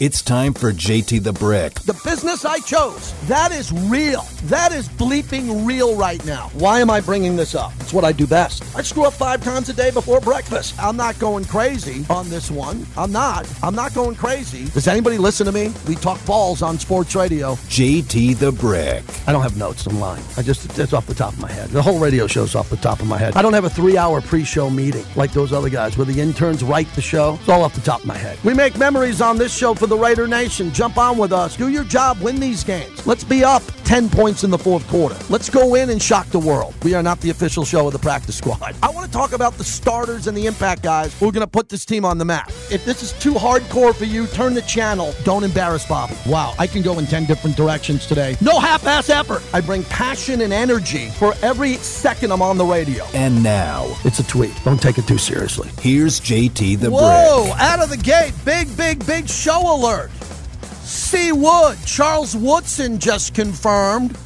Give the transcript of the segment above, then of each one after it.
It's time for JT the Brick. The business I chose, that is real. That is bleeping real right now. Why am I bringing this up? It's what I do best. I screw up five times a day before breakfast. I'm not going crazy on this one. I'm not. I'm not going crazy. Does anybody listen to me? We talk balls on sports radio. JT the Brick. I don't have notes. I'm lying. I just, it's off the top of my head. The whole radio show's off the top of my head. I don't have a three hour pre show meeting like those other guys where the interns write the show. It's all off the top of my head. We make memories on this show for the Raider Nation. Jump on with us. Do your job. Win these games. Let's be up 10 points in the fourth quarter. Let's go in and shock the world. We are not the official show of the practice squad. I want to talk about the starters and the impact guys who are going to put this team on the map. If this is too hardcore for you, turn the channel. Don't embarrass Bobby. Wow, I can go in 10 different directions today. No half ass effort. I bring passion and energy for every second I'm on the radio. And now, It's a tweet. Don't take it too seriously. here's JT the Whoa, Brick. out of the gate. Big, big, big show alert. C. Wood, Charles Woodson just confirmed.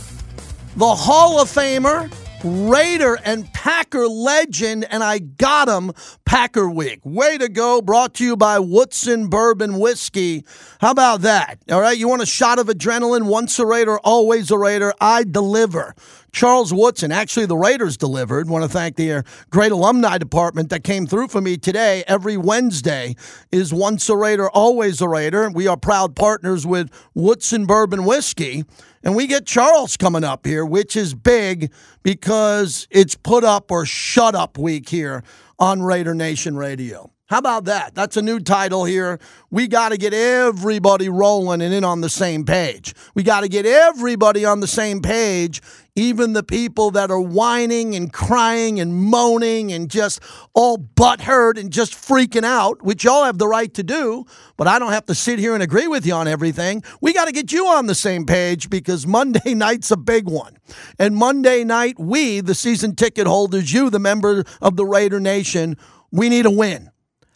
The Hall of Famer, Raider, and Packer legend, and I got him Packer Week. Way to go. Brought to you by Woodson Bourbon Whiskey. How about that? All right, you want a shot of adrenaline? Once a Raider, always a Raider. I deliver. Charles Woodson, actually, the Raiders delivered. Want to thank the uh, great alumni department that came through for me today. Every Wednesday is Once a Raider, Always a Raider. We are proud partners with Woodson Bourbon Whiskey. And we get Charles coming up here, which is big because it's put up or shut up week here on Raider Nation Radio. How about that? That's a new title here. We got to get everybody rolling and in on the same page. We got to get everybody on the same page, even the people that are whining and crying and moaning and just all butthurt and just freaking out, which y'all have the right to do, but I don't have to sit here and agree with you on everything. We got to get you on the same page because Monday night's a big one. And Monday night, we, the season ticket holders, you, the member of the Raider Nation, we need a win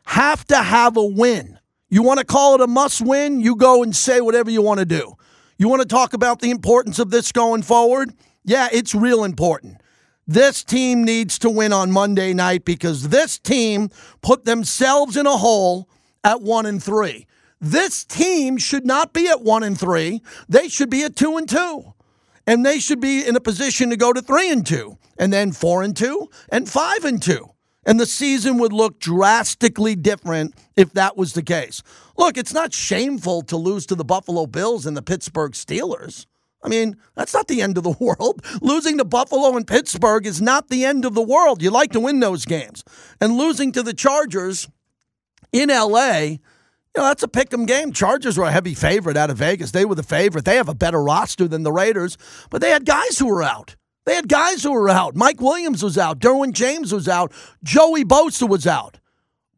have to have a win. You want to call it a must win? You go and say whatever you want to do. You want to talk about the importance of this going forward? Yeah, it's real important. This team needs to win on Monday night because this team put themselves in a hole at 1 and 3. This team should not be at 1 and 3. They should be at 2 and 2 and they should be in a position to go to three and two, and then four and two, and five and two. And the season would look drastically different if that was the case. Look, it's not shameful to lose to the Buffalo Bills and the Pittsburgh Steelers. I mean, that's not the end of the world. Losing to Buffalo and Pittsburgh is not the end of the world. You like to win those games. And losing to the Chargers in LA, you know, that's a pick 'em game. Chargers were a heavy favorite out of Vegas. They were the favorite. They have a better roster than the Raiders, but they had guys who were out. They had guys who were out. Mike Williams was out. Derwin James was out. Joey Bosa was out.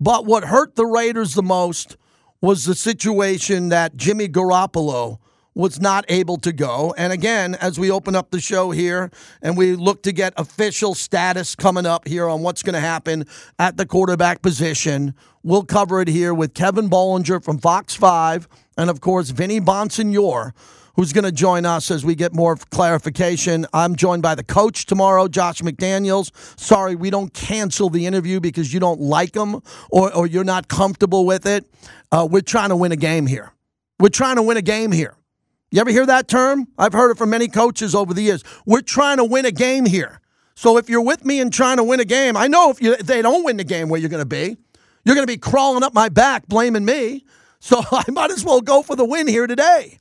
But what hurt the Raiders the most was the situation that Jimmy Garoppolo was not able to go. And again, as we open up the show here and we look to get official status coming up here on what's going to happen at the quarterback position, we'll cover it here with Kevin Bollinger from Fox 5 and, of course, Vinny Bonsignore who's going to join us as we get more clarification. I'm joined by the coach tomorrow, Josh McDaniels. Sorry, we don't cancel the interview because you don't like him or, or you're not comfortable with it. Uh, we're trying to win a game here. We're trying to win a game here. You ever hear that term? I've heard it from many coaches over the years. We're trying to win a game here. So if you're with me and trying to win a game, I know if, you, if they don't win the game where you're going to be. You're going to be crawling up my back blaming me. So I might as well go for the win here today.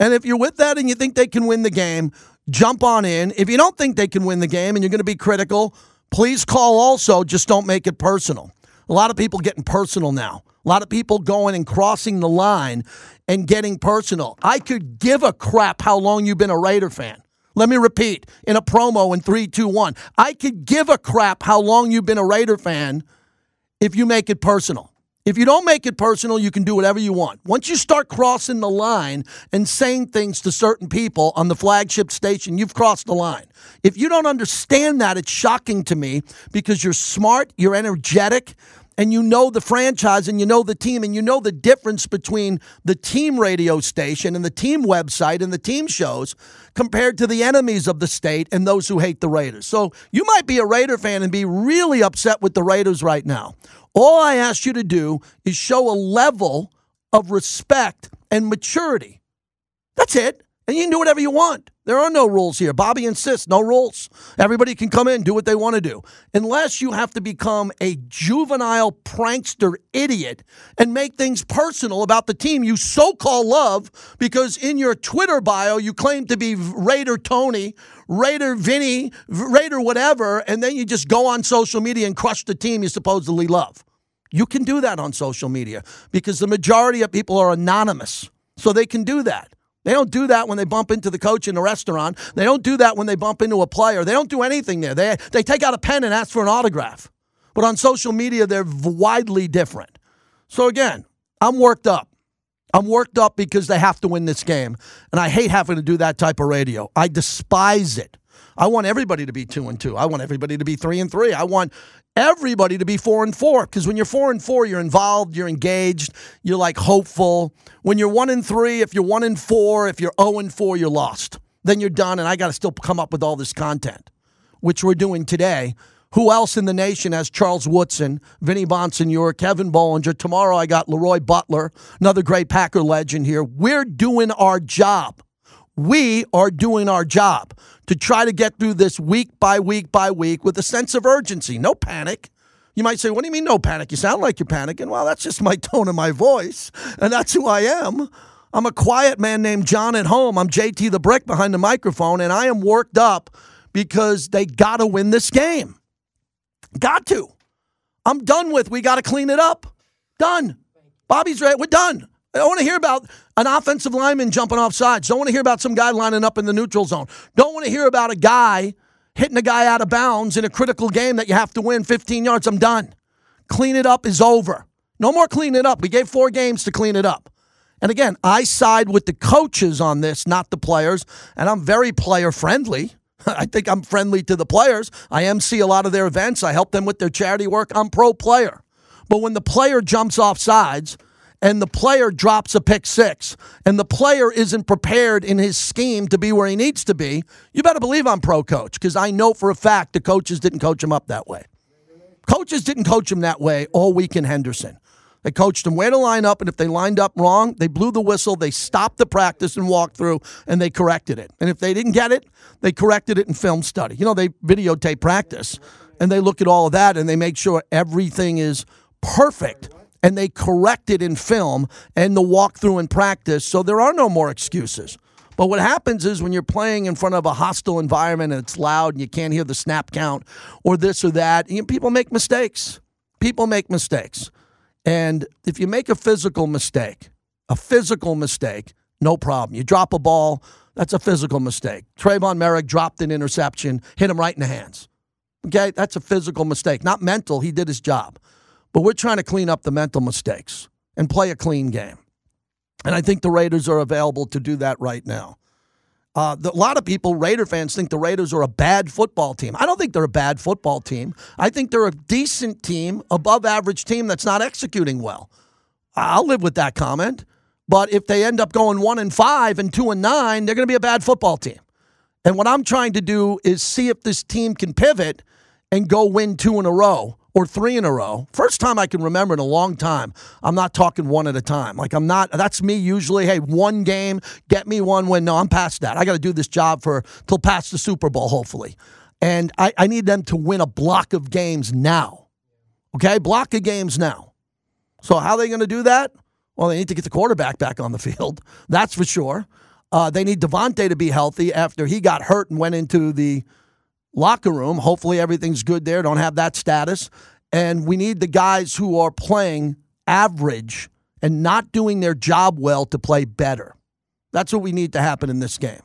And if you're with that and you think they can win the game, jump on in. If you don't think they can win the game and you're going to be critical, please call also. Just don't make it personal. A lot of people getting personal now. A lot of people going and crossing the line and getting personal. I could give a crap how long you've been a Raider fan. Let me repeat in a promo in three, two, one. I could give a crap how long you've been a Raider fan if you make it personal. If you don't make it personal, you can do whatever you want. Once you start crossing the line and saying things to certain people on the flagship station, you've crossed the line. If you don't understand that, it's shocking to me because you're smart, you're energetic, and you know the franchise and you know the team and you know the difference between the team radio station and the team website and the team shows compared to the enemies of the state and those who hate the Raiders. So you might be a Raider fan and be really upset with the Raiders right now. All I ask you to do is show a level of respect and maturity. That's it. And you can do whatever you want. There are no rules here. Bobby insists, no rules. Everybody can come in, do what they want to do. Unless you have to become a juvenile prankster idiot and make things personal about the team you so call love because in your Twitter bio you claim to be Raider Tony, Raider Vinny, Raider whatever, and then you just go on social media and crush the team you supposedly love. You can do that on social media because the majority of people are anonymous. So they can do that. They don't do that when they bump into the coach in the restaurant. They don't do that when they bump into a player. They don't do anything there. They, they take out a pen and ask for an autograph. But on social media, they're widely different. So again, I'm worked up. I'm worked up because they have to win this game. And I hate having to do that type of radio. I despise it. I want everybody to be two and two. I want everybody to be three and three. I want everybody to be four and four because when you're four and four, you're involved, you're engaged, you're like hopeful. When you're one and three, if you're one and four, if you're oh and four, you're lost. Then you're done, and I got to still come up with all this content, which we're doing today. Who else in the nation has Charles Woodson, Vinny Bonsignore, Kevin Bollinger? Tomorrow I got Leroy Butler, another great Packer legend here. We're doing our job. We are doing our job to try to get through this week by week by week with a sense of urgency. No panic. You might say, What do you mean, no panic? You sound like you're panicking. Well, that's just my tone of my voice, and that's who I am. I'm a quiet man named John at home. I'm JT the Brick behind the microphone, and I am worked up because they got to win this game. Got to. I'm done with we got to clean it up. Done. Bobby's right. We're done. I don't want to hear about an offensive lineman jumping off sides. Don't want to hear about some guy lining up in the neutral zone. Don't want to hear about a guy hitting a guy out of bounds in a critical game that you have to win 15 yards. I'm done. Clean it up is over. No more clean it up. We gave four games to clean it up. And again, I side with the coaches on this, not the players. And I'm very player friendly. I think I'm friendly to the players. I MC a lot of their events. I help them with their charity work. I'm pro player. But when the player jumps off sides and the player drops a pick six and the player isn't prepared in his scheme to be where he needs to be, you better believe I'm pro coach because I know for a fact the coaches didn't coach him up that way. Coaches didn't coach him that way all week in Henderson. They coached him where to line up, and if they lined up wrong, they blew the whistle, they stopped the practice and walked through, and they corrected it. And if they didn't get it, they corrected it in film study. You know, they videotape practice, and they look at all of that, and they make sure everything is perfect and they correct it in film and the walkthrough in practice. So there are no more excuses. But what happens is when you're playing in front of a hostile environment and it's loud and you can't hear the snap count or this or that, you know, people make mistakes. People make mistakes. And if you make a physical mistake, a physical mistake, no problem. You drop a ball, that's a physical mistake. Tre'von Moehrig dropped an interception, hit him right in the hands. Okay, that's a physical mistake, not mental. He did his job. But we're trying to clean up the mental mistakes and play a clean game. And I think the Raiders are available to do that right now. Uh, the, a lot of people, Raider fans, think the Raiders are a bad football team. I don't think they're a bad football team. I think they're a decent team, above average team that's not executing well. I'll live with that comment. But if they end up going one and five and two and nine, they're going to be a bad football team. And what I'm trying to do is see if this team can pivot and go win two in a row or three in a row. First time I can remember in a long time. I'm not talking one at a time. Like I'm not. That's me usually. Hey, one game, get me one win. No, I'm past that. I got to do this job for till past the Super Bowl, hopefully. And I, I need them to win a block of games now. Okay, block of games now. So how are they going to do that? Well, they need to get the quarterback back on the field. That's for sure. Uh, they need Davante to be healthy after he got hurt and went into the locker room. Hopefully, everything's good there. Don't have that status. And we need the guys who are playing average and not doing their job well to play better. That's what we need to happen in this game.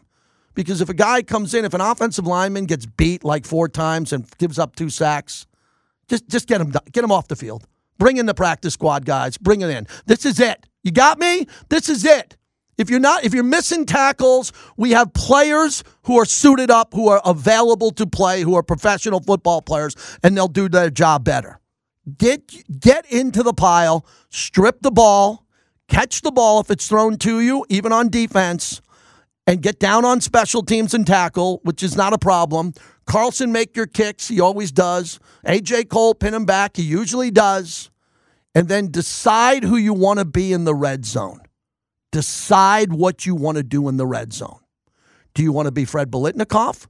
Because if a guy comes in, if an offensive lineman gets beat like four times and gives up two sacks, just just get him get him off the field. Bring in the practice squad guys. Bring it in. This is it. You got me? This is it. If you're not, if you're missing tackles, we have players who are suited up, who are available to play, who are professional football players, and they'll do their job better. Get get into the pile, strip the ball, catch the ball if it's thrown to you, even on defense, and get down on special teams and tackle, which is not a problem. Carlson make your kicks, he always does. AJ Cole pin him back, he usually does. And then decide who you want to be in the red zone Decide what you want to do in the red zone. Do you want to be Fred Biletnikoff?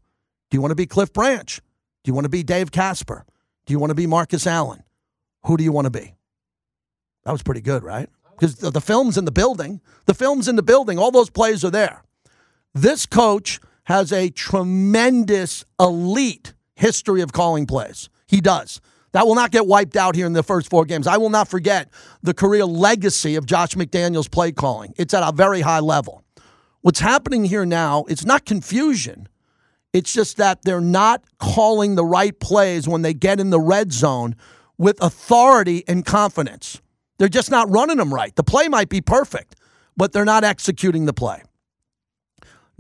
Do you want to be Cliff Branch? Do you want to be Dave Casper? Do you want to be Marcus Allen? Who do you want to be? That was pretty good, right? Because the film's in the building. The film's in the building. All those plays are there. This coach has a tremendous, elite history of calling plays. He does. That will not get wiped out here in the first four games. I will not forget the career legacy of Josh McDaniels' play calling. It's at a very high level. What's happening here now, it's not confusion. It's just that they're not calling the right plays when they get in the red zone with authority and confidence. They're just not running them right. The play might be perfect, but they're not executing the play.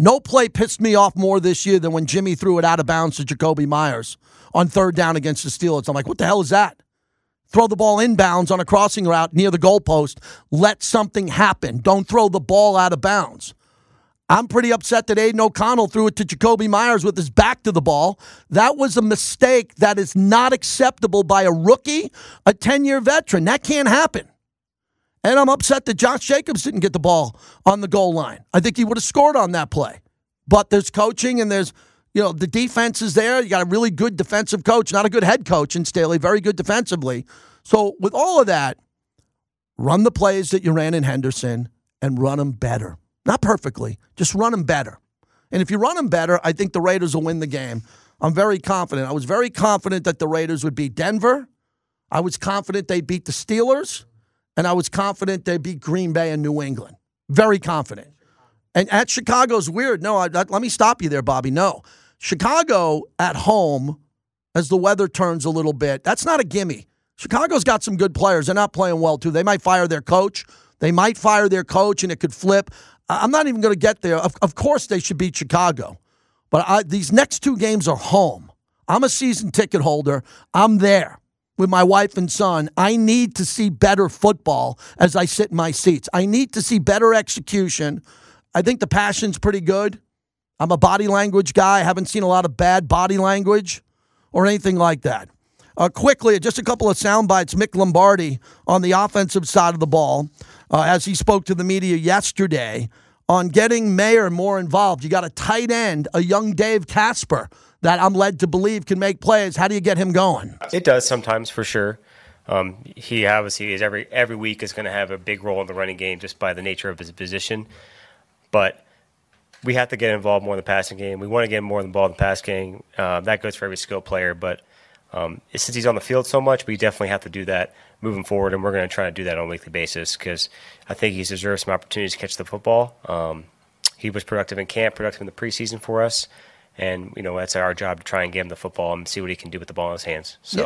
No play pissed me off more this year than when Jimmy threw it out of bounds to Jakobi Meyers on third down against the Steelers. I'm like, what the hell is that? Throw the ball inbounds on a crossing route near the goalpost. Let something happen. Don't throw the ball out of bounds. I'm pretty upset that Aidan O'Connell threw it to Jakobi Meyers with his back to the ball. That was a mistake that is not acceptable by a rookie, a 10 year veteran. That can't happen. And I'm upset that Josh Jacobs didn't get the ball on the goal line. I think he would have scored on that play. But there's coaching and there's, you know, the defense is there. You got a really good defensive coach, not a good head coach in Staley, very good defensively. So with all of that, run the plays that you ran in Henderson and run them better. Not perfectly, just run them better. And if you run them better, I think the Raiders will win the game. I'm very confident. I was very confident that the Raiders would beat Denver. I was confident they beat the Steelers. And I was confident they'd beat Green Bay and New England. Very confident. And at Chicago's weird. No, I, let me stop you there, Bobby. No. Chicago at home, as the weather turns a little bit, that's not a gimme. Chicago's got some good players. They're not playing well, too. They might fire their coach. They might fire their coach and it could flip. I'm not even going to get there. Of, of, course, they should beat Chicago. But I, these next two games are home. I'm a season ticket holder. I'm there with my wife and son. I need to see better football as I sit in my seats. I need to see better execution. I think the passion's pretty good. I'm a body language guy. I haven't seen a lot of bad body language or anything like that. Uh, quickly, just a couple of sound bites. Mick Lombardi on the offensive side of the ball, uh, as he spoke to the media yesterday on getting Mayer more involved. You got a tight end, a young Dave Casper, that I'm led to believe can make plays. How do you get him going? It does sometimes, for sure. Um, he obviously is every every week is going to have a big role in the running game just by the nature of his position, but we have to get involved more in the passing game. We want to get more involved in the pass game. Uh, that goes for every skill player, but um, since he's on the field so much, we definitely have to do that moving forward, and we're going to try to do that on a weekly basis because I think he deserves some opportunities to catch the football. Um, he was productive in camp, productive in the preseason for us, and you know that's our job to try and get him the football and see what he can do with the ball in his hands. So,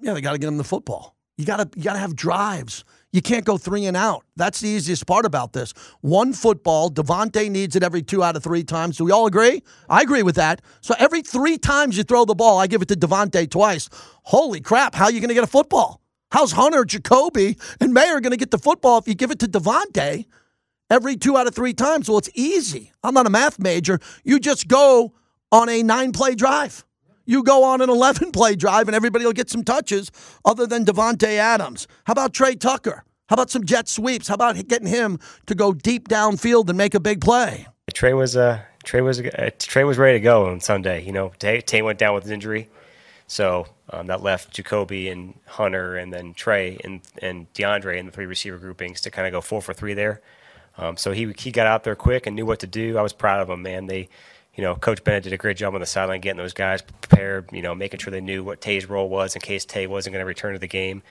yeah, yeah they got to get him the football. You got to you got to have drives. You can't go three and out. That's the easiest part about this. One football, Davante needs it every two out of three times. Do we all agree? I agree with that. So every three times you throw the ball, I give it to Davante twice. Holy crap, how are you going to get a football? How's Hunter, Jakobi, and Mayer going to get the football if you give it to Davante every two out of three times? Well, it's easy. I'm not a math major. You just go on a nine play drive. You go on an 11 play drive and everybody will get some touches other than Davante Adams. How about Tre Tucker? How about some jet sweeps? How about getting him to go deep downfield and make a big play? Tre was uh, Tre was uh, Tre was ready to go on Sunday. You know, Tay, Tay went down with an injury, so um, that left Jakobi and Hunter and then Tre and and DeAndre in the three receiver groupings to kind of go four for three there. Um, so he he got out there quick and knew what to do. I was proud of him, man. They you know, Coach Bennett did a great job on the sideline getting those guys prepared, you know, making sure they knew what Tay's role was in case Tay wasn't going to return to the game.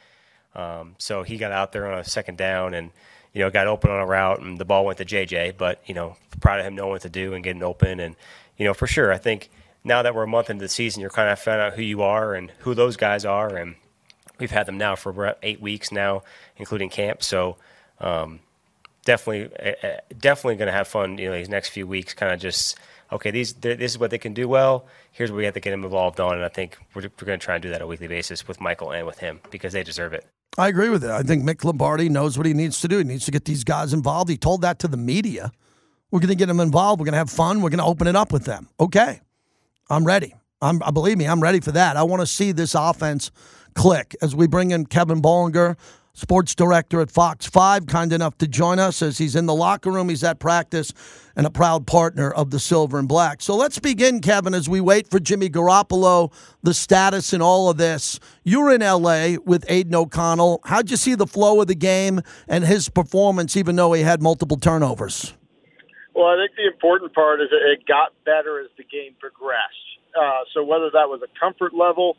Um, so he got out there on a second down and, you know, got open on a route and the ball went to JJ. But, you know, proud of him knowing what to do and getting open. And, you know, for sure, I think now that we're a month into the season, you're kind of finding out who you are and who those guys are. And we've had them now for about eight weeks now, including camp. So, um, definitely, eh, eh, definitely going to have fun, you know, these next few weeks, kind of just – okay, these this is what they can do well. Here's what we have to get them involved on, and I think we're, we're going to try and do that on a weekly basis with Michael and with him because they deserve it. I agree with it. I think Mick Lombardi knows what he needs to do. He needs to get these guys involved. He told that to the media. We're going to get them involved. We're going to have fun. We're going to open it up with them. Okay, I'm ready. I'm believe me, I'm ready for that. I want to see this offense click as we bring in Kevin Bollinger. Sports director at Fox 5, kind enough to join us as he's in the locker room, he's at practice, and a proud partner of the Silver and Black. So let's begin, Kevin, as we wait for Jimmy Garoppolo, the status and all of this. You're in LA with Aidan O'Connell. How'd you see the flow of the game and his performance, even though he had multiple turnovers? Well, I think the important part is it got better as the game progressed. Uh, so whether that was a comfort level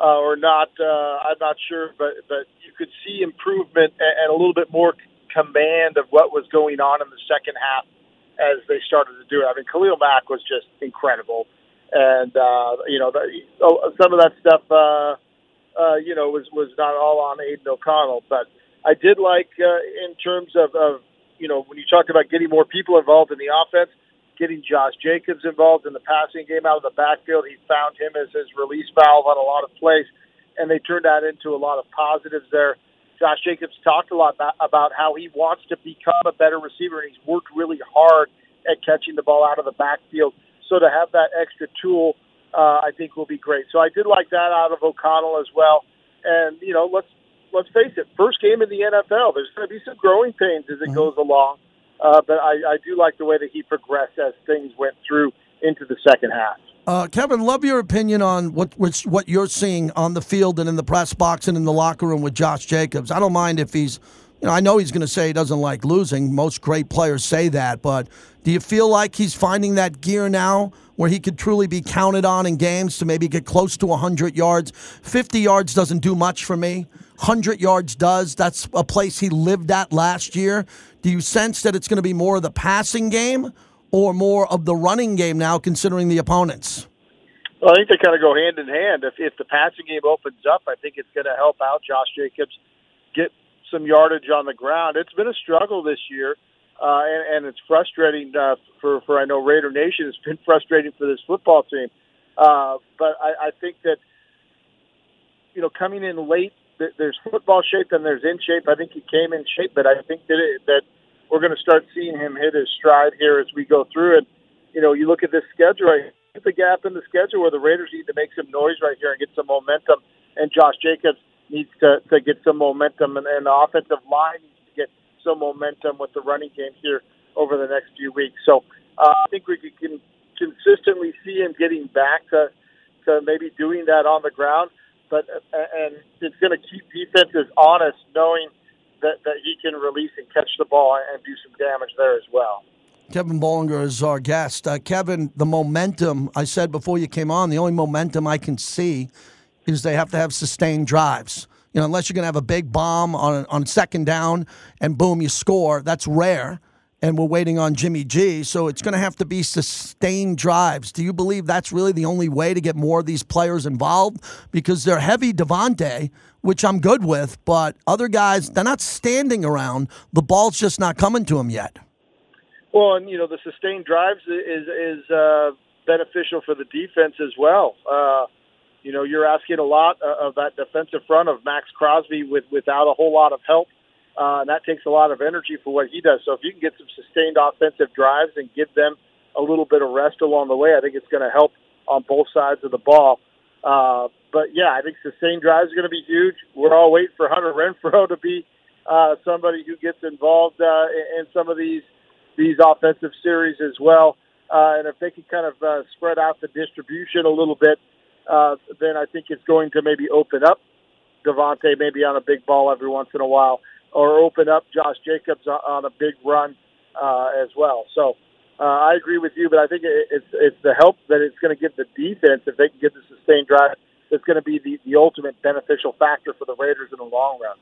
uh, or not, uh, I'm not sure, but but you could see improvement and, and a little bit more command of what was going on in the second half as they started to do it. I mean, Khalil Mack was just incredible, and uh, you know the, some of that stuff, uh, uh, you know, was was not all on Aidan O'Connell, but I did like uh, in terms of, of you know when you talk about getting more people involved in the offense getting Josh Jacobs involved in the passing game out of the backfield. He found him as his release valve on a lot of plays, and they turned that into a lot of positives there. Josh Jacobs talked a lot about, about how he wants to become a better receiver, and he's worked really hard at catching the ball out of the backfield. So to have that extra tool, uh, I think will be great. So I did like that out of O'Connell as well. And you know, let's let's face it, first game in the NFL. There's going to be some growing pains as it mm-hmm. goes along. Uh, but I, I do like the way that he progressed as things went through into the second half. Uh, Kevin, love your opinion on what which, what you're seeing on the field and in the press box and in the locker room with Josh Jacobs. I don't mind if he's, you know, I know he's going to say he doesn't like losing. Most great players say that, but do you feel like he's finding that gear now where he could truly be counted on in games to maybe get close to 100 yards? 50 yards doesn't do much for me. 100 yards does. That's a place he lived at last year. Do you sense that it's going to be more of the passing game or more of the running game now, considering the opponents? Well, I think they kind of go hand in hand. If, if the passing game opens up, I think it's going to help out Josh Jacobs get some yardage on the ground. It's been a struggle this year, uh, and, and it's frustrating uh, for, for, I know, Raider Nation. It's been frustrating for this football team. Uh, but I, I think that, you know, coming in late there's football shape and there's in shape. I think he came in shape, but I think that it, that we're going to start seeing him hit his stride here as we go through it. You know, you look at this schedule, right? The gap in the schedule where the Raiders need to make some noise right here and get some momentum, and Josh Jacobs needs to to get some momentum, and, and the offensive line needs to get some momentum with the running game here over the next few weeks. So uh, I think we can consistently see him getting back to to maybe doing that on the ground but uh, and it's going to keep defenses honest, knowing that, that he can release and catch the ball and do some damage there as well. Kevin Bollinger is our guest. Uh, Kevin, the momentum, I said before you came on, the only momentum I can see is they have to have sustained drives. You know, unless you're going to have a big bomb on, on second down and boom, you score, that's rare and we're waiting on Jimmy G. So it's going to have to be sustained drives. Do you believe that's really the only way to get more of these players involved? Because they're heavy Davante, which I'm good with, but other guys, they're not standing around. The ball's just not coming to them yet. Well, and you know the sustained drives is is uh, beneficial for the defense as well. Uh, you know, you're asking a lot of that defensive front of Maxx Crosby with without a whole lot of help uh, and that takes a lot of energy for what he does. So if you can get some sustained offensive drives and give them a little bit of rest along the way, I think it's going to help on both sides of the ball. Uh, but yeah, I think sustained drives are going to be huge. We're all waiting for Hunter Renfrow to be uh, somebody who gets involved uh, in, some of these these offensive series as well. Uh, and if they can kind of uh, spread out the distribution a little bit, uh, then I think it's going to maybe open up Davante maybe on a big ball every once in a while or open up Josh Jacobs on a big run uh, as well. So uh, I agree with you, but I think it's it's the help that it's going to give the defense if they can get the sustained drive. It's going to be the, the ultimate beneficial factor for the Raiders in the long run.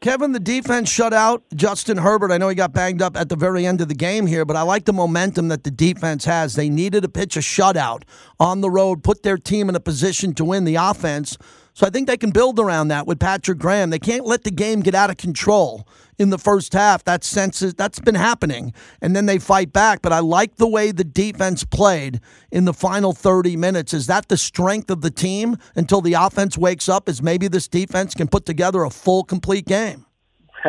Kevin, the defense shut out Justin Herbert. I know he got banged up at the very end of the game here, but I like the momentum that the defense has. They needed to pitch a shutout on the road, put their team in a position to win the offense. So I think they can build around that with Patrick Graham. They can't let the game get out of control in the first half. That sense is, that's been happening, and then they fight back. But I like the way the defense played in the final 30 minutes. Is that the strength of the team until the offense wakes up? Is maybe this defense can put together a full, complete game?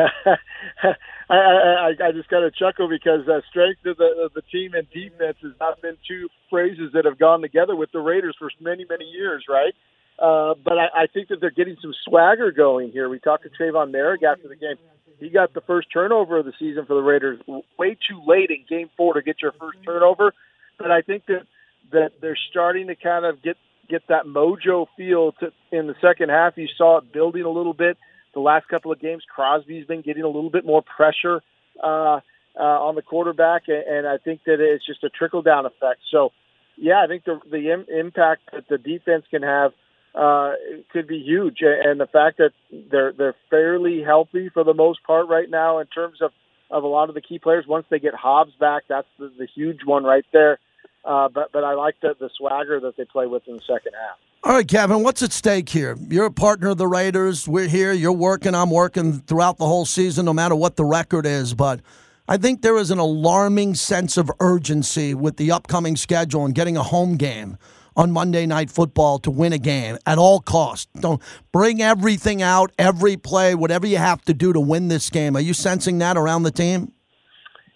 I, I, I just got to chuckle because uh, strength of the, of the team and defense has not been two phrases that have gone together with the Raiders for many, many years, right? Uh, but I, I think that they're getting some swagger going here. We talked to Tre'von Moehrig after the game. He got the first turnover of the season for the Raiders way too late in Game Four to get your first turnover. But I think that that they're starting to kind of get get that mojo feel to, in the second half. You saw it building a little bit the last couple of games. Crosby's been getting a little bit more pressure uh, uh, on the quarterback, and I think that it's just a trickle down effect. So, yeah, I think the the Im- impact that the defense can have uh, could be huge, and the fact that they're they're fairly healthy for the most part right now in terms of of a lot of the key players. Once they get Hobbs back, that's the, the huge one right there. Uh, but but I like the, the swagger that they play with in the second half. All right, Kevin, what's at stake here? You're a partner of the Raiders. We're here. You're working. I'm working throughout the whole season, no matter what the record is. But I think there is an alarming sense of urgency with the upcoming schedule and getting a home game on Monday Night Football to win a game at all costs. Don't bring everything out, every play, whatever you have to do to win this game. Are you sensing that around the team?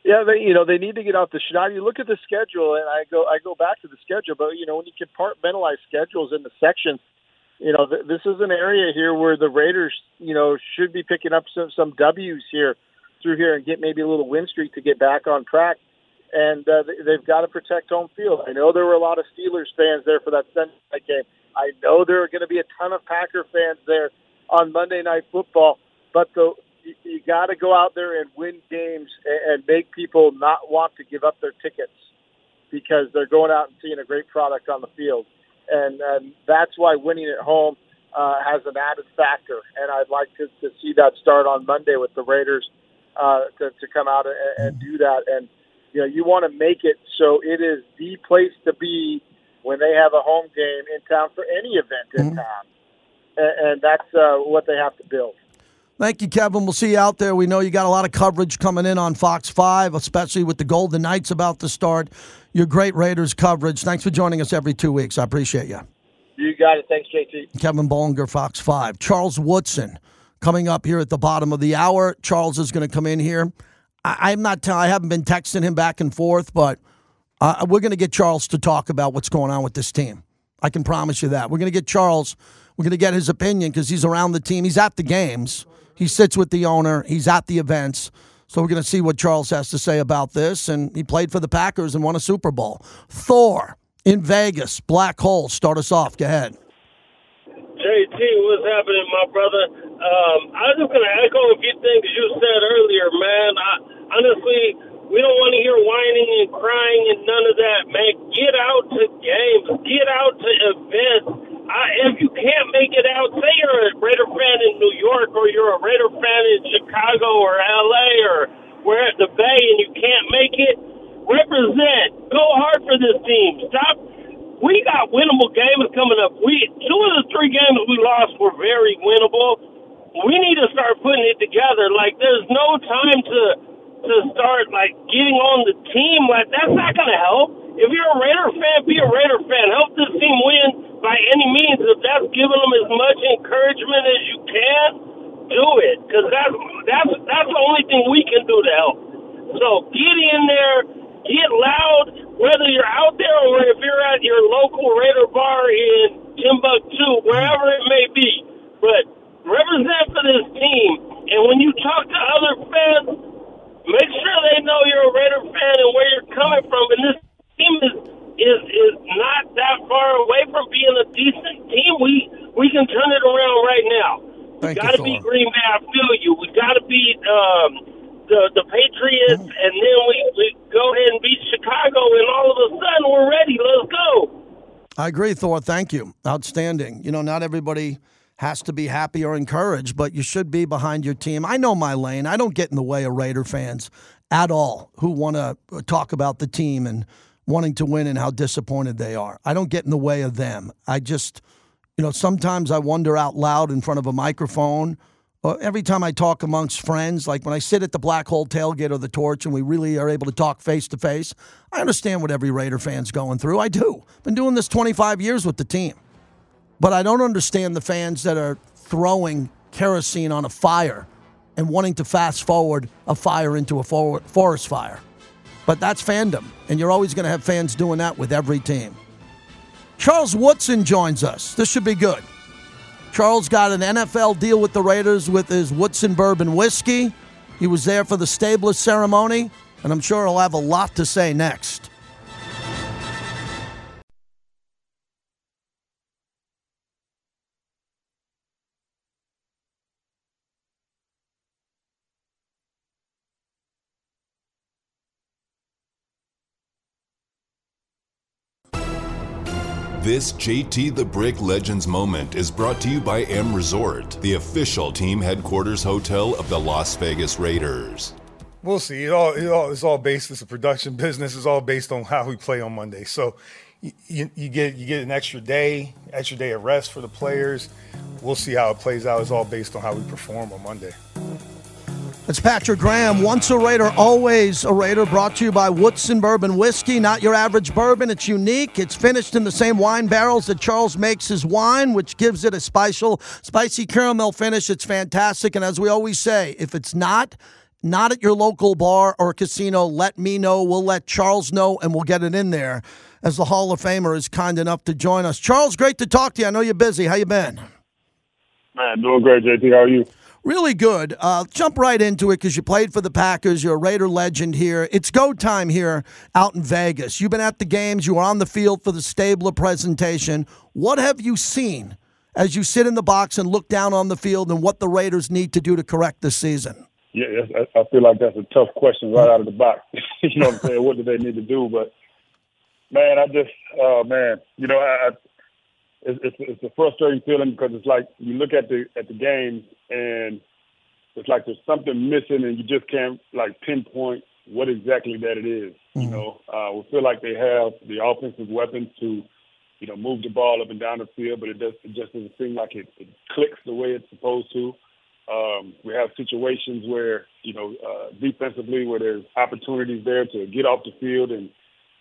Yeah, they you know they need to get off the schneid. You look at the schedule, and I go I go back to the schedule, but you know when you compartmentalize schedules into sections, you know th- this is an area here where the Raiders you know should be picking up some some W's here through here and get maybe a little win streak to get back on track. And uh, they've got to protect home field. I know there were a lot of Steelers fans there for that Sunday night game. I know there are going to be a ton of Packer fans there on Monday Night Football. But the you, got to go out there and win games and, and make people not want to give up their tickets because they're going out and seeing a great product on the field, and, and that's why winning at home uh, has an added factor. And I'd like to, to see that start on Monday with the Raiders uh, to, to come out and, and do that. And you know, you want to make it so it is the place to be when they have a home game in town for any event in mm-hmm. town, and, and that's uh, what they have to build. Thank you, Kevin. We'll see you out there. We know you got a lot of coverage coming in on Fox 5, especially with the Golden Knights about to start. Your great Raiders coverage. Thanks for joining us every two weeks. I appreciate you. You got it. Thanks, JT. Kevin Bollinger, Fox 5. Charles Woodson coming up here at the bottom of the hour. Charles is going to come in here. I, am not. T- I haven't been texting him back and forth, but uh, we're going to get Charles to talk about what's going on with this team. I can promise you that. We're going to get Charles. We're going to get his opinion because he's around the team. He's at the games. He sits with the owner. He's at the events. So we're going to see what Charles has to say about this. And he played for the Packers and won a Super Bowl. Thor in Vegas, Black Hole. Start us off. Go ahead. JT, what's happening, my brother? Um, I was just going to echo a few things you said earlier, man. I, honestly, we don't want to hear whining and crying and none of that, man. Get out to games, get out to events I, if you can't make it out, say you're a Raider fan in New York or you're a Raider fan in Chicago or LA or we're at the Bay and you can't make it, represent. Go hard for this team. Stop. We got winnable games coming up. We two of the three games we lost were very winnable. We need to start putting it together. Like there's no time to to start like getting on the team. Like that's not going to help. If you're a Raider fan, be a Raider fan. Help this team win by any means, if that's giving them as much encouragement as you can, do it. Because that's, that's, that's the only thing we can do to help. So get in there, get loud, whether you're out there or if you're at your local Raider bar in Timbuktu, wherever it may be. But represent for this team. And when you talk to other fans, make sure they know you're a Raider fan and where you're coming from. And this team is is is not that far away from being a decent team. We we can turn it around right now. We got to beat Green Bay. I feel you. We got to beat um, the the Patriots, mm. and then we, we go ahead and beat Chicago, and all of a sudden we're ready. Let's go. I agree, Thor. Thank you. Outstanding. You know, not everybody has to be happy or encouraged, but you should be behind your team. I know my lane. I don't get in the way of Raider fans at all who want to talk about the team and wanting to win and how disappointed they are. I don't get in the way of them. I just, you know, sometimes I wonder out loud in front of a microphone. Uh, every time I talk amongst friends, like when I sit at the Black Hole tailgate or the Torch and we really are able to talk face to face, I understand what every Raider fan's going through. I do. Been doing this 25 years with the team. But I don't understand the fans that are throwing kerosene on a fire and wanting to fast forward a fire into a forest fire. But that's fandom, and you're always going to have fans doing that with every team. Charles Woodson joins us. This should be good. Charles got an NFL deal with the Raiders with his Woodson Bourbon Whiskey. He was there for the Stabler ceremony, and I'm sure he'll have a lot to say next. This JT the Brick Legends moment is brought to you by M Resort, the official team headquarters hotel of the Las Vegas Raiders. We'll see. It all, it all it's all based. It's a production business. It's all based on how we play on Monday. So you, you, get you get an extra day, extra day of rest for the players. We'll see how it plays out. It's all based on how we perform on Monday. It's Patrick Graham. Once a Raider, always a Raider. Brought to you by Woodson Bourbon Whiskey. Not your average bourbon. It's unique. It's finished in the same wine barrels that Charles makes his wine, which gives it a special, spicy caramel finish. It's fantastic. And as we always say, if it's not, not at your local bar or casino, let me know. We'll let Charles know, and we'll get it in there. As the Hall of Famer is kind enough to join us. Charles, great to talk to you. I know you're busy. How you been? Man, doing great, JT. How are you? Really good. Uh, jump right into it because you played for the Packers. You're a Raider legend here. It's go time here out in Vegas. You've been at the games. You were on the field for the Stabler presentation. What have you seen as you sit in the box and look down on the field and what the Raiders need to do to correct this season? Yeah, I feel like that's a tough question right out of the box. you know what I'm saying? What do they need to do? But man, I just, oh man, you know, I, it's, it's, it's a frustrating feeling because it's like you look at the at the game and it's like there's something missing and you just can't like pinpoint what exactly that it is. Mm-hmm. You know, uh, we feel like they have the offensive weapons to, you know, move the ball up and down the field, but it does it just doesn't seem like it, it clicks the way it's supposed to. Um, we have situations where you know uh, defensively where there's opportunities there to get off the field and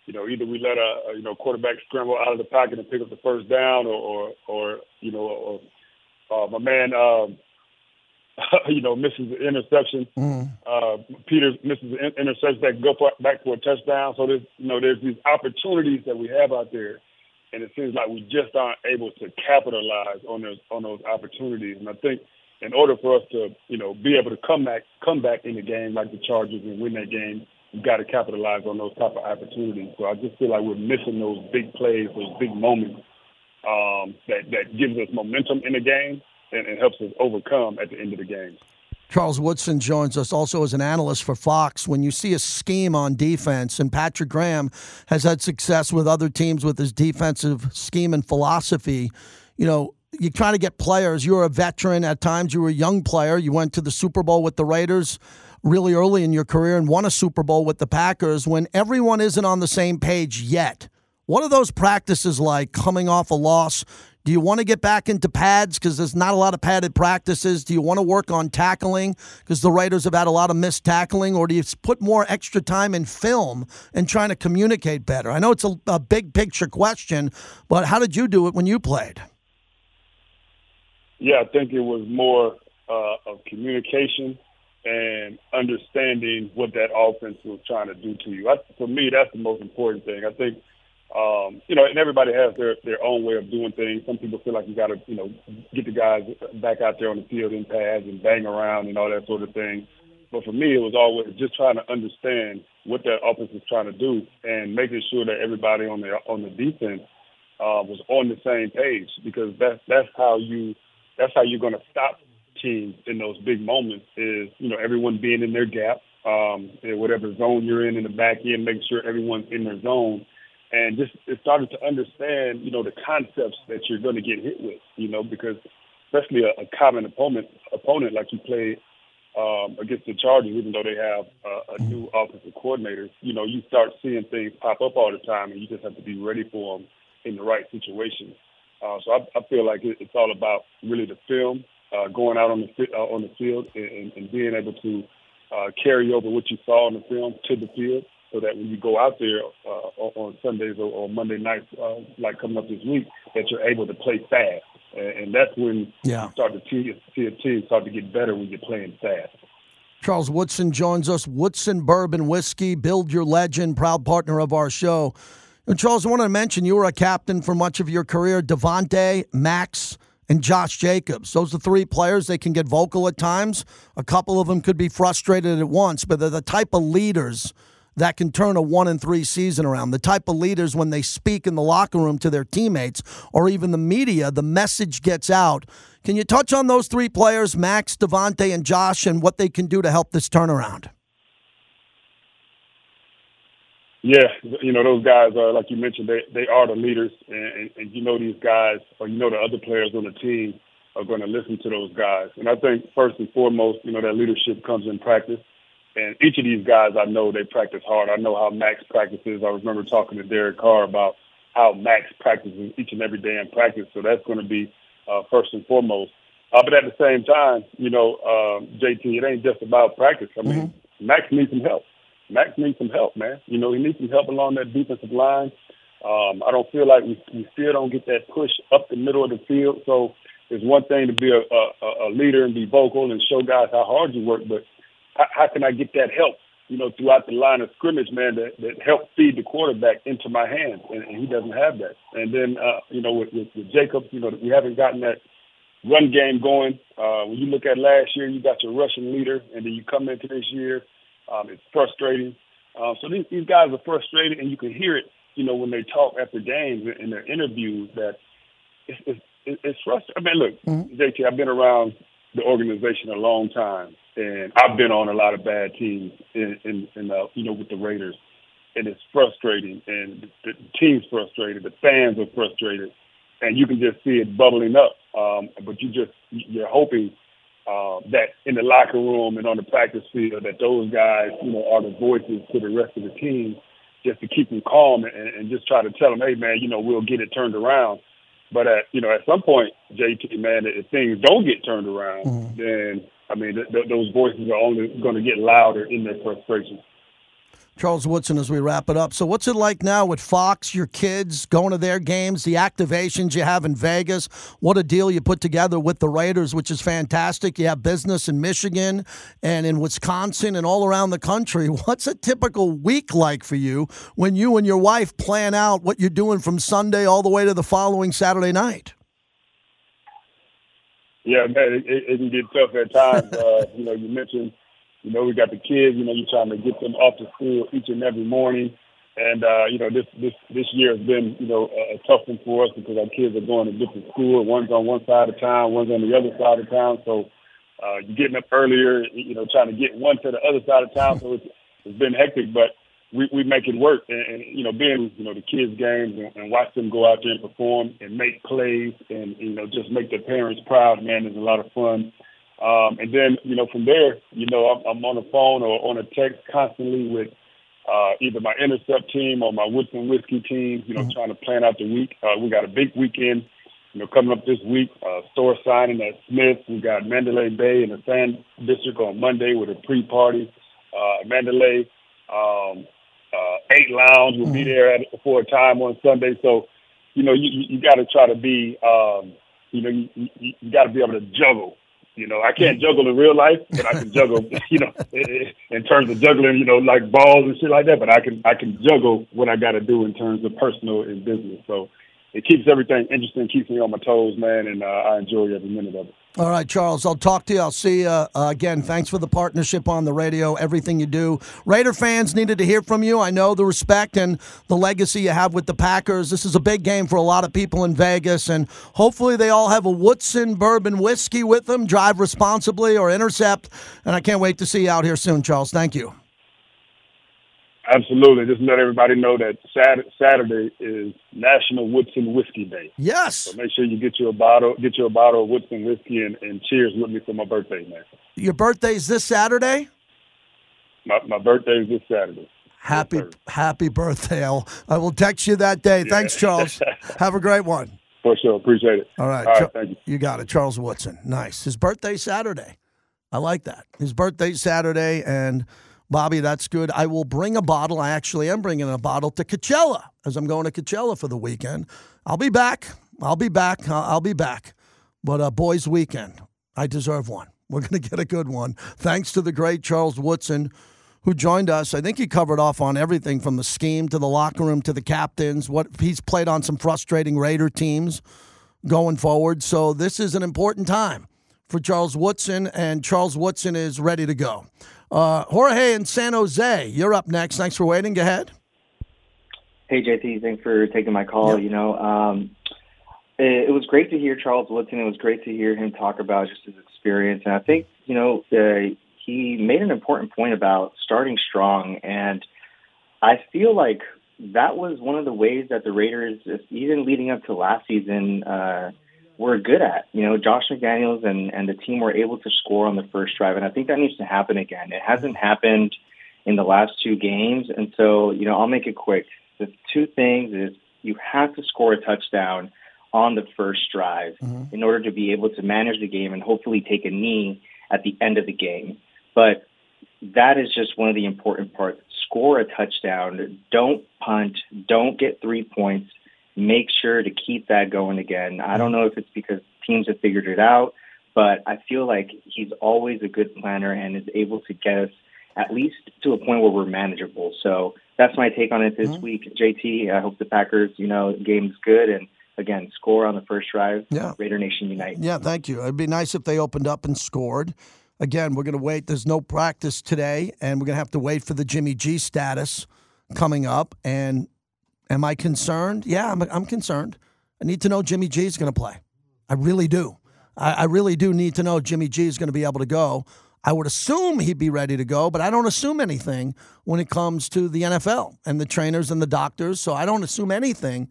you know, either we let a, a you know quarterback scramble out of the pocket and pick up the first down, or or, or you know, or, uh, my man, um, you know, misses the interception. Mm. Uh, Peters misses the interception that go for, back for a touchdown. So there's you know there's these opportunities that we have out there, and it seems like we just aren't able to capitalize on those on those opportunities. And I think in order for us to you know be able to come back come back in the game like the Chargers and win that game you've got to capitalize on those type of opportunities. So I just feel like we're missing those big plays, those big moments um, that that gives us momentum in the game and, and helps us overcome at the end of the game. Charles Woodson joins us also as an analyst for Fox. When you see a scheme on defense, and Patrick Graham has had success with other teams with his defensive scheme and philosophy, you know, you try to get players. You're a veteran at times. You were a young player. You went to the Super Bowl with the Raiders really early in your career and won a Super Bowl with the Packers when everyone isn't on the same page yet. What are those practices like coming off a loss? Do you want to get back into pads because there's not a lot of padded practices? Do you want to work on tackling because the Raiders have had a lot of missed tackling? Or do you put more extra time in film and trying to communicate better? I know it's a, a big picture question, but how did you do it when you played? Yeah, I think it was more uh, of communication and understanding what that offense was trying to do to you. I, for me, that's the most important thing. I think, um, you know, and everybody has their their own way of doing things. Some people feel like you got to, you know, get the guys back out there on the field in pads and bang around and all that sort of thing. But for me, it was always just trying to understand what that offense was trying to do and making sure that everybody on the on the defense uh, was on the same page because that's that's how you that's how you're going to stop teams in those big moments is, you know, everyone being in their gap, um, in whatever zone you're in in the back end, making sure everyone's in their zone. And just started to understand, you know, the concepts that you're going to get hit with, you know, because especially a, a common opponent, opponent like you play um, against the Chargers, even though they have a, a new offensive coordinator, you know, you start seeing things pop up all the time, and you just have to be ready for them in the right situation. Uh, so I, I feel like it, it's all about really the film uh, going out on the uh, on the field and, and being able to uh, carry over what you saw on the film to the field, so that when you go out there uh, on Sundays or, or Monday nights, uh, like coming up this week, that you're able to play fast, and, and that's when yeah. you start to see, see a team start to get better when you're playing fast. Charles Woodson joins us. Woodson Bourbon Whiskey, build your legend, proud partner of our show. And Charles, I wanted to mention you were a captain for much of your career. Davante, Max, and Josh Jacobs. Those are three players. They can get vocal at times. A couple of them could be frustrated at once, but they're the type of leaders that can turn a one and three season around. The type of leaders when they speak in the locker room to their teammates or even the media, the message gets out. Can you touch on those three players, Max, Davante, and Josh, and what they can do to help this turnaround? Yeah, you know those guys are like you mentioned. They they are the leaders, and, and, and you know these guys, or you know the other players on the team are going to listen to those guys. And I think first and foremost, you know that leadership comes in practice. And each of these guys, I know they practice hard. I know how Max practices. I remember talking to Derek Carr about how Max practices each and every day in practice. So that's going to be uh, first and foremost. Uh, but at the same time, you know, um, JT, it ain't just about practice. I mean, mm-hmm. Max needs some help. Max needs some help, man. You know, he needs some help along that defensive line. Um, I don't feel like we, we still don't get that push up the middle of the field. So it's one thing to be a, a, a leader and be vocal and show guys how hard you work, but how, how can I get that help, you know, throughout the line of scrimmage, man, that, that help feed the quarterback into my hands, and, and he doesn't have that. And then, uh, you know, with, with, with Jacobs, you know, we haven't gotten that run game going. Uh, when you look at last year, you got your rushing leader, and then you come into this year, um, it's frustrating. Uh, so these, these guys are frustrated, and you can hear it, you know, when they talk after games in their interviews that it's, it's, it's frustrating. I mean, look, mm-hmm. JT, I've been around the organization a long time, and I've been on a lot of bad teams in, in, in uh, you know, with the Raiders, and it's frustrating, and the, the team's frustrated, the fans are frustrated, and you can just see it bubbling up. Um, but you just you're hoping uh, that in the locker room and on the practice field that those guys, you know, are the voices to the rest of the team, just to keep them calm and, and just try to tell them, hey man, you know, we'll get it turned around. But at you know, at some point, JT, man, if things don't get turned around, mm-hmm. then I mean, th- th- those voices are only going to get louder in their frustration. Charles Woodson, as we wrap it up. So, what's it like now with Fox, your kids going to their games, the activations you have in Vegas? What a deal you put together with the Raiders, which is fantastic. You have business in Michigan and in Wisconsin and all around the country. What's a typical week like for you when you and your wife plan out what you're doing from Sunday all the way to the following Saturday night? Yeah, man, it, it can get tough at times. uh, you know, you mentioned you know, we got the kids. You know, you're trying to get them off to school each and every morning. And uh, you know, this this this year has been you know a, a tough one for us because our kids are going to different schools. One's on one side of town, one's on the other side of town. So uh, you're getting up earlier, you know, trying to get one to the other side of town. So it's it's been hectic, but we we make it work. And, and you know, being you know the kids' games and, and watch them go out there and perform and make plays and you know just make their parents proud. Man, is a lot of fun. Um, and then, you know, from there, you know, I'm, I'm on the phone or on a text constantly with uh, either my intercept team or my Woodson Whiskey team, you know, mm-hmm. trying to plan out the week. Uh, we got a big weekend, you know, coming up this week. Uh, store signing at Smith. We got Mandalay Bay in the Sand District on Monday with a pre-party. Uh, Mandalay um, uh, Eight Lounge will mm-hmm. be there at, for a time on Sunday. So, you know, you, you got to try to be, um, you know, you, you, you got to be able to juggle you know, I can't juggle in real life, but I can juggle, you know, in terms of juggling, you know, like balls and shit like that. But I can I can juggle what I got to do in terms of personal and business. So it keeps everything interesting, keeps me on my toes, man, and uh, I enjoy every minute of it. All right, Charles, I'll talk to you. I'll see you uh, again. Thanks for the partnership on the radio, everything you do. Raider fans needed to hear from you. I know the respect and the legacy you have with the Packers. This is a big game for a lot of people in Vegas, and hopefully they all have a Woodson bourbon whiskey with them, drive responsibly or intercept. And I can't wait to see you out here soon, Charles. Thank you. Absolutely. Just let everybody know that Saturday is National Woodson Whiskey Day. Yes. So make sure you get you a bottle, get you a bottle of Woodson whiskey, and, and cheers with me for my birthday, man. Your birthday's this Saturday. My my birthday is this Saturday. Happy yes, happy birthday! I'll, I will text you that day. Yeah. Thanks, Charles. Have a great one. For sure. Appreciate it. All right. All right. thank you. You got it, Charles Woodson. Nice. His birthday Saturday. I like that. His birthday Saturday and Bobby, that's good. I will bring a bottle. I actually am bringing a bottle to Coachella as I'm going to Coachella for the weekend. I'll be back. I'll be back. I'll be back. But a uh, boys' weekend, I deserve one. We're going to get a good one. Thanks to the great Charles Woodson who joined us. I think he covered off on everything from the scheme to the locker room to the captains. What he's played on some frustrating Raider teams going forward. So this is an important time for Charles Woodson, and Charles Woodson is ready to go. Uh, Jorge in San Jose, you're up next. Thanks for waiting. Go ahead. Hey JT, thanks for taking my call. Yep. You know, um, it, it was great to hear Charles Woodson. It was great to hear him talk about just his experience, and I think you know uh, he made an important point about starting strong, and I feel like that was one of the ways that the Raiders, even leading up to last season, uh, were good at. You know, Josh McDaniels and and the team were able to score on the first drive, and I think that needs to happen again. It hasn't happened in the last two games, and so you know I'll make it quick. The two things is you have to score a touchdown on the first drive mm-hmm. in order to be able to manage the game and hopefully take a knee at the end of the game. But that is just one of the important parts. Score a touchdown. Don't punt. Don't get three points. Make sure to keep that going again. I mm-hmm. don't know if it's because teams have figured it out, but I feel like he's always a good planner and is able to get us at least to a point where we're manageable. So that's my take on it this mm-hmm. week. JT, I hope the Packers, you know, game's good and again, score on the first drive. Yeah. Raider Nation unite. Yeah, thank you. It'd be nice if they opened up and scored. Again, we're going to wait. There's no practice today, and we're going to have to wait for the Jimmy G status coming up. And am I concerned? Yeah, I'm, I'm concerned. I need to know Jimmy G is going to play. I really do. I, I really do need to know Jimmy G is going to be able to go. I would assume he'd be ready to go, but I don't assume anything when it comes to the NFL and the trainers and the doctors. So I don't assume anything.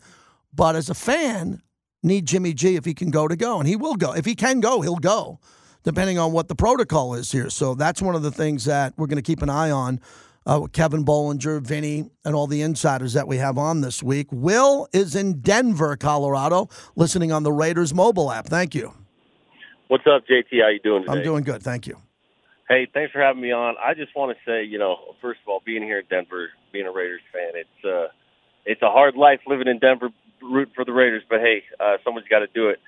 But as a fan, need Jimmy G if he can go to go, and he will go. If he can go, he'll go, depending on what the protocol is here. So that's one of the things that we're going to keep an eye on. Uh, with Kevin Bollinger, Vinny, and all the insiders that we have on this week. Will is in Denver, Colorado, listening on the Raiders mobile app. Thank you. What's up, JT? How you doing today? I'm doing good. Thank you. Hey, thanks for having me on. I just want to say, you know, first of all, being here in Denver, being a Raiders fan, it's uh, it's a hard life living in Denver, rooting for the Raiders. But hey, uh, someone's got to do it.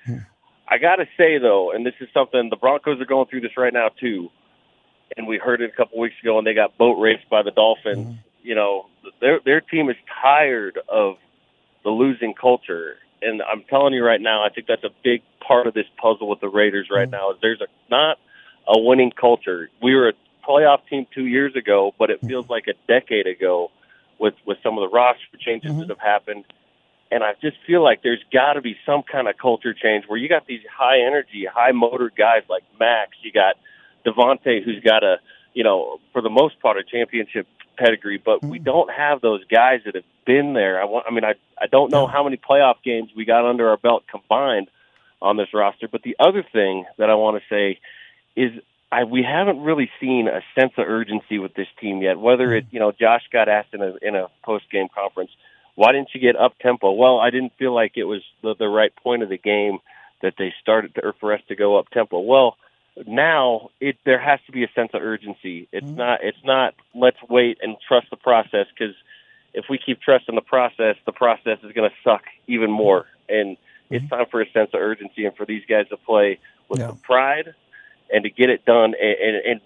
I got to say though, and this is something the Broncos are going through this right now too, and we heard it a couple weeks ago, and they got boat raced by the Dolphins. Mm-hmm. You know, their their team is tired of the losing culture, and I'm telling you right now, I think that's a big part of this puzzle with the Raiders right mm. now. Is there's a not a winning culture. We were a playoff team two years ago, but it mm-hmm. feels like a decade ago with with some of the roster changes mm-hmm. that have happened. And I just feel like there's got to be some kind of culture change where you got these high energy, high motor guys like Max. You got Davante, who's got a, you know, for the most part, a championship pedigree, but we hmm. don't have those guys that have been there. I want, I mean, I I don't know how many playoff games we got under our belt combined on this roster. But the other thing that I want to say is I we haven't really seen a sense of urgency with this team yet. Whether hmm. it you know Josh got asked in a in a post game conference, why didn't you get up tempo? Well, I didn't feel like it was the, the right point of the game that they started to, or for us to go up tempo. Well, now it there has to be a sense of urgency. It's mm-hmm. not it's not let's wait and trust the process because if we keep trusting the process, the process is going to suck even more. And it's mm-hmm. time for a sense of urgency and for these guys to play with Yeah. the pride and to get it done and, and, and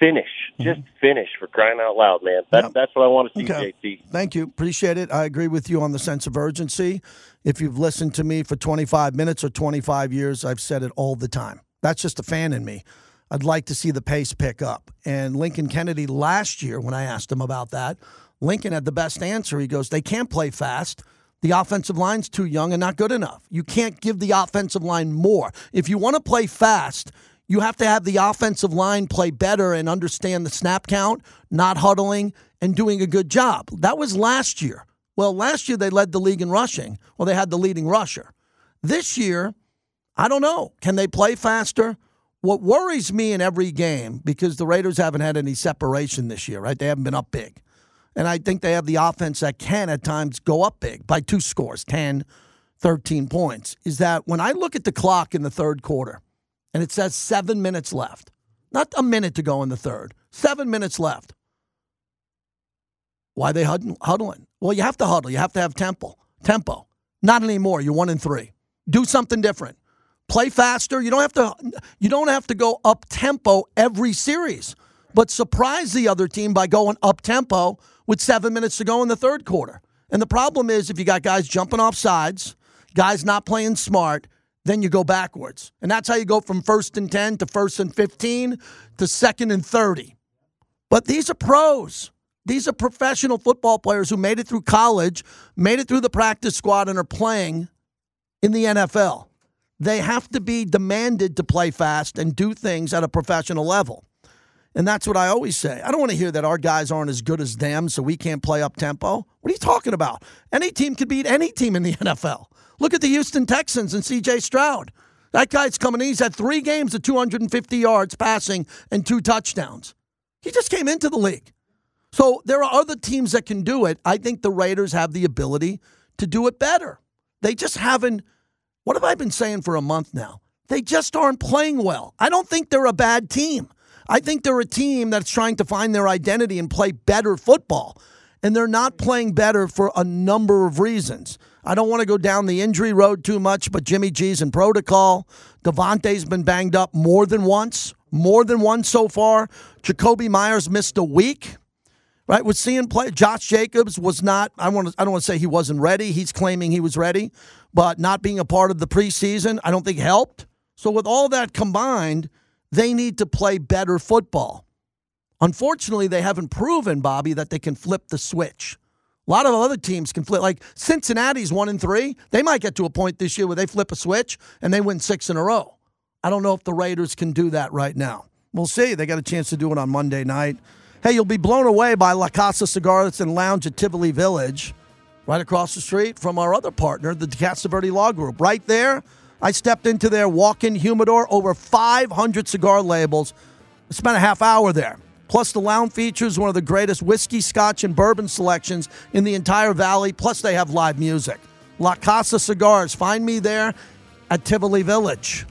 finish, mm-hmm. just finish for crying out loud, man. That's Yep. that's what I want to see, Okay. JT. Thank you. Appreciate it. I agree with you on the sense of urgency. If you've listened to me for 25 minutes or 25 years, I've said it all the time. That's just a fan in me. I'd like to see the pace pick up. And Lincoln Kennedy last year, when I asked him about that, Lincoln had the best answer. He goes, They can't play fast. The offensive line's too young and not good enough. You can't give the offensive line more. If you want to play fast, you have to have the offensive line play better and understand the snap count, not huddling, and doing a good job. That was last year. Well, last year they led the league in rushing. Well, they had the leading rusher. This year, I don't know. Can they play faster? What worries me in every game, because the Raiders haven't had any separation this year, right? They haven't been up big. And I think they have the offense that can at times go up big by two scores, 10, 13 points. Is that when I look at the clock in the third quarter and it says seven minutes left, not a minute to go in the third, seven minutes left. Why are they huddling? Well, you have to huddle. You have to have tempo. Tempo. Not anymore. You're one and three. Do something different. Play faster. You don't have to. You don't have to go up tempo every series, but surprise the other team by going up tempo with seven minutes to go in the third quarter. And the problem is if you got guys jumping off sides, guys not playing smart, then you go backwards. And that's how you go from first and 10 to first and 15 to second and 30. But these are pros. These are professional football players who made it through college, made it through the practice squad, and are playing in the NFL. They have to be demanded to play fast and do things at a professional level. And that's what I always say. I don't want to hear that our guys aren't as good as them, so we can't play up tempo. What are you talking about? Any team could beat any team in the NFL. Look at the Houston Texans and CJ Stroud. That guy's coming in. He's had three games of 250 yards passing and two touchdowns. He just came into the league. So there are other teams that can do it. I think the Raiders have the ability to do it better. They just haven't. What have I been saying for a month now? They just aren't playing well. I don't think they're a bad team. I think they're a team that's trying to find their identity and play better football. And they're not playing better for a number of reasons. I don't want to go down the injury road too much, but Jimmy G's in protocol. Davante's been banged up more than once, more than once so far. Jakobi Meyers missed a week. Right, was seeing play. Josh Jacobs was not. I want to. I don't want to say he wasn't ready. He's claiming he was ready, but not being a part of the preseason, I don't think helped. So with all that combined, they need to play better football. Unfortunately, they haven't proven, Bobby, that they can flip the switch. A lot of other teams can flip. Like Cincinnati's one and three. They might get to a point this year where they flip a switch and they win six in a row. I don't know if the Raiders can do that right now. We'll see. They got a chance to do it on Monday night. Hey, you'll be blown away by La Casa Cigars and Lounge at Tivoli Village, right across the street from our other partner, the Verde Law Group. Right there, I stepped into their walk-in humidor, over 500 cigar labels. I spent a half hour there. Plus, the lounge features one of the greatest whiskey, scotch, and bourbon selections in the entire valley. Plus, they have live music. La Casa Cigars. Find me there at Tivoli Village.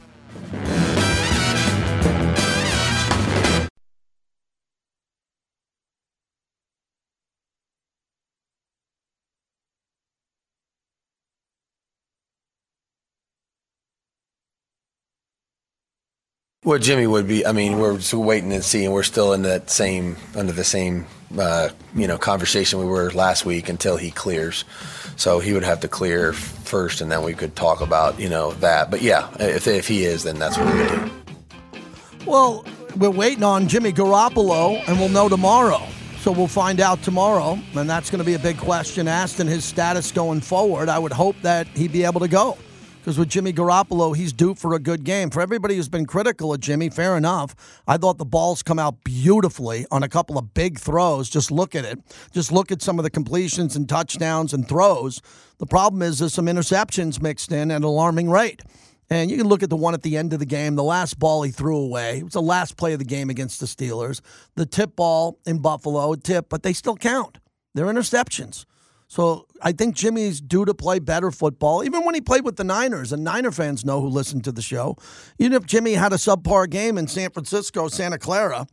Well, Jimmy would be. I mean, we're still waiting and seeing. We're still in that same under the same uh, you know conversation we were last week until he clears. So he would have to clear first, and then we could talk about you know that. But yeah, if if he is, then that's what we do. Well, we're waiting on Jimmy Garoppolo, and we'll know tomorrow. So we'll find out tomorrow, and that's going to be a big question asked in his status going forward. I would hope that he'd be able to go. Because with Jimmy Garoppolo, he's due for a good game. For everybody who's been critical of Jimmy, fair enough. I thought the balls come out beautifully on a couple of big throws. Just look at it. Just look at some of the completions and touchdowns and throws. The problem is there's some interceptions mixed in at an alarming rate. And you can look at the one at the end of the game, the last ball he threw away. It was the last play of the game against the Steelers. The tip ball in Buffalo, tip, but they still count. They're interceptions. So I think Jimmy's due to play better football. Even when he played with the Niners, and Niner fans know who listen to the show, even if Jimmy had a subpar game in San Francisco, Santa Clara,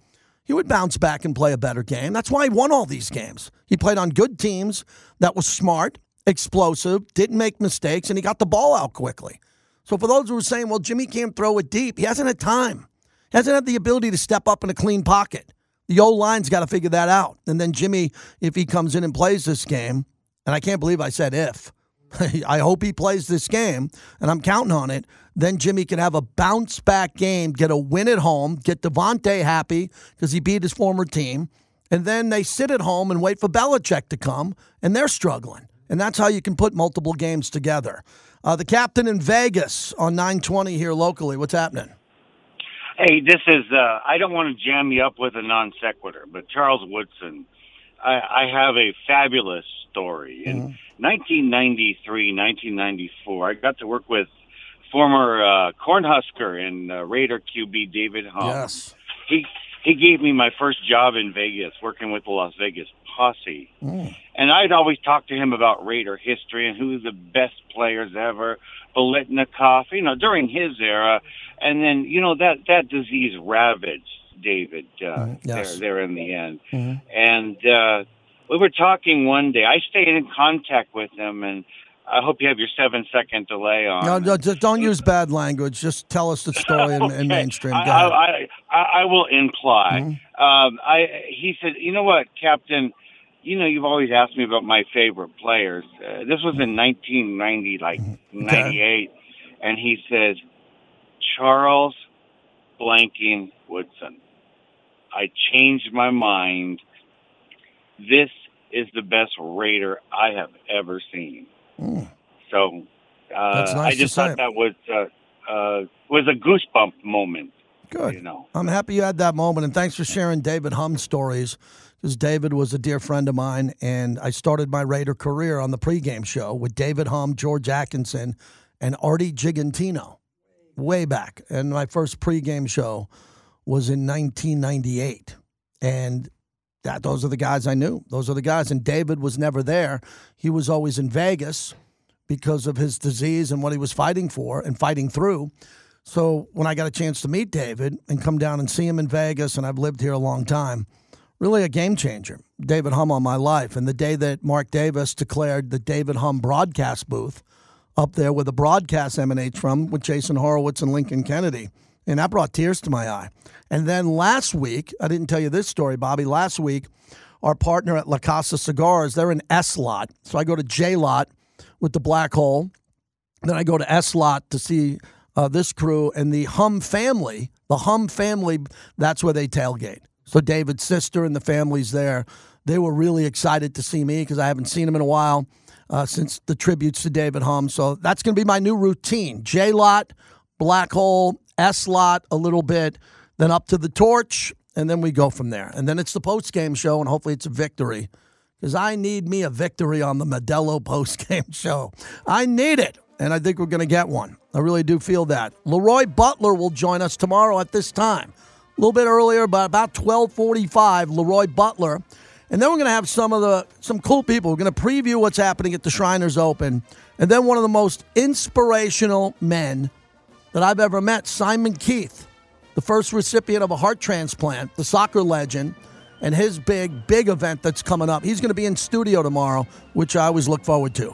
he would bounce back and play a better game. That's why he won all these games. He played on good teams that was smart, explosive, didn't make mistakes, and he got the ball out quickly. So for those who are saying, well, Jimmy can't throw it deep, he hasn't had time. He hasn't had the ability to step up in a clean pocket. The old line's got to figure that out. And then Jimmy, if he comes in and plays this game, and I can't believe I said if. I hope he plays this game, and I'm counting on it. Then Jimmy can have a bounce back game, get a win at home, get Davante happy because he beat his former team, and then they sit at home and wait for Belichick to come, and they're struggling. And that's how you can put multiple games together. Uh, the captain in Vegas on 920 here locally. What's happening? Hey, this is, uh, I don't want to jam you up with a non sequitur, but Charles Woodson, I, I have a fabulous story. In mm-hmm. 1993, 1994, I got to work with former uh, Cornhusker and uh, Raider QB David Humm. Yes. He he gave me my first job in Vegas, working with the Las Vegas Posse. Mm. And I'd always talk to him about Raider history and who the best players ever, Biletnikoff, you know, during his era. And then, you know, that, that disease ravaged David uh, Mm, yes. there, there in the end. Mhm. And uh, we were talking one day. I stayed in contact with him, and I hope you have your seven second delay on. No, no, just don't use bad language. Just tell us the story in, in mainstream. Go I, ahead. I, I, I will imply. Mm-hmm. Um, I he said, you know what, Captain, you know, you've always asked me about my favorite players. Uh, this was in 1990, like 98, and he says Charles blanking Woodson. I changed my mind. This is the best Raider I have ever seen. So uh, nice I just thought that was uh, uh, was a goosebump moment. Good. You know. I'm happy you had that moment, and thanks for sharing David Humm stories. Because David was a dear friend of mine, and I started my Raider career on the pregame show with David Humm, George Atkinson, and Artie Gigantino, way back. And my first pregame show was in 1998, and that those are the guys I knew. Those are the guys, and David was never there. He was always in Vegas because of his disease and what he was fighting for and fighting through. So when I got a chance to meet David and come down and see him in Vegas, and I've lived here a long time, really a game changer. David Humm on my life. And the day that Mark Davis declared the David Humm broadcast booth up there where the broadcast emanates from with Jason Horowitz and Lincoln Kennedy. And that brought tears to my eye. And then last week, I didn't tell you this story, Bobby. Last week, our partner at La Casa Cigars, they're in S lot. So I go to J lot with the black hole. Then I go to S lot to see uh, this crew and the Humm family. The Humm family, that's where they tailgate. So David's sister and the family's there. They were really excited to see me because I haven't seen them in a while uh, since the tributes to David Humm. So that's going to be my new routine. J lot, black hole, S lot a little bit, then up to the torch, and then we go from there. And then it's the post game show, and hopefully it's a victory because I need me a victory on the Modelo post game show. I need it, and I think we're going to get one. I really do feel that. Leroy Butler will join us tomorrow at this time. A little bit earlier, but about 1245, Leroy Butler. And then we're going to have some of the some cool people. We're going to preview what's happening at the Shriners Open. And then one of the most inspirational men that I've ever met, Simon Keith, the first recipient of a heart transplant, the soccer legend, and his big, big event that's coming up. He's going to be in studio tomorrow, which I always look forward to.